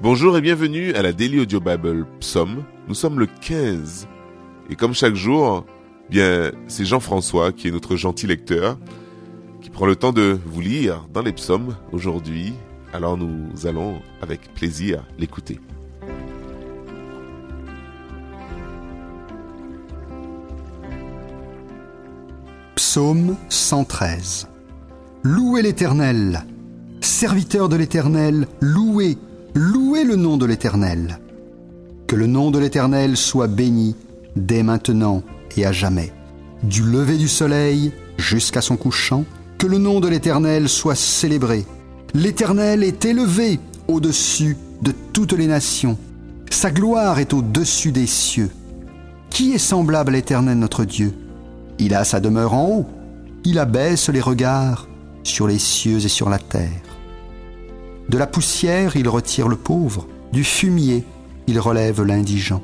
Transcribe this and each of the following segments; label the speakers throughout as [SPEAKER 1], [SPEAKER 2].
[SPEAKER 1] Bonjour et bienvenue à la Daily Audio Bible Psaume. Nous sommes le 15. Et comme chaque jour, bien, c'est Jean-François qui est notre gentil lecteur, qui prend le temps de vous lire dans les psaumes aujourd'hui. Alors nous allons avec plaisir l'écouter.
[SPEAKER 2] Psaume 113 Louez l'Éternel, serviteur de l'Éternel, louez Louez le nom de l'Éternel. Que le nom de l'Éternel soit béni dès maintenant et à jamais. Du lever du soleil jusqu'à son couchant, que le nom de l'Éternel soit célébré. L'Éternel est élevé au-dessus de toutes les nations. Sa gloire est au-dessus des cieux. Qui est semblable à l'Éternel notre Dieu? Il a sa demeure en haut. Il abaisse les regards sur les cieux et sur la terre. De la poussière, il retire le pauvre, du fumier, il relève l'indigent,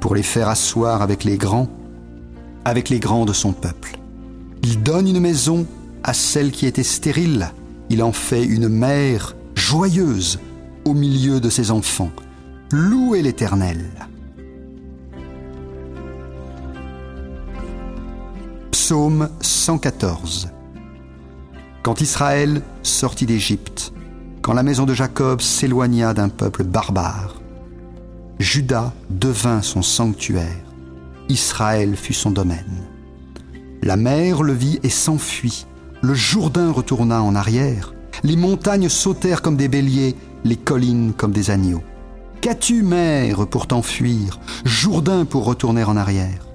[SPEAKER 2] pour les faire asseoir avec les grands, avec les grands de son peuple. Il donne une maison à celle qui était stérile, il en fait une mère joyeuse au milieu de ses enfants. Louez l'Éternel. Psaume 114 Quand Israël sortit d'Égypte, quand la maison de Jacob s'éloigna d'un peuple barbare. Judas devint son sanctuaire, Israël fut son domaine. La mer le vit et s'enfuit, le Jourdain retourna en arrière, les montagnes sautèrent comme des béliers, les collines comme des agneaux. Qu'as-tu, mer, pour t'enfuir, Jourdain pour retourner en arrière?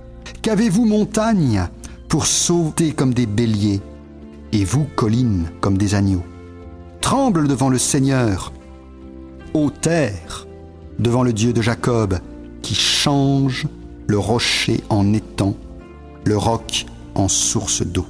[SPEAKER 2] Qu'avez-vous, montagne, pour sauter comme des béliers, et vous, collines, comme des agneaux? Tremble devant le Seigneur, ô terre, devant le Dieu de Jacob, qui change le rocher en étang, le roc en source d'eau.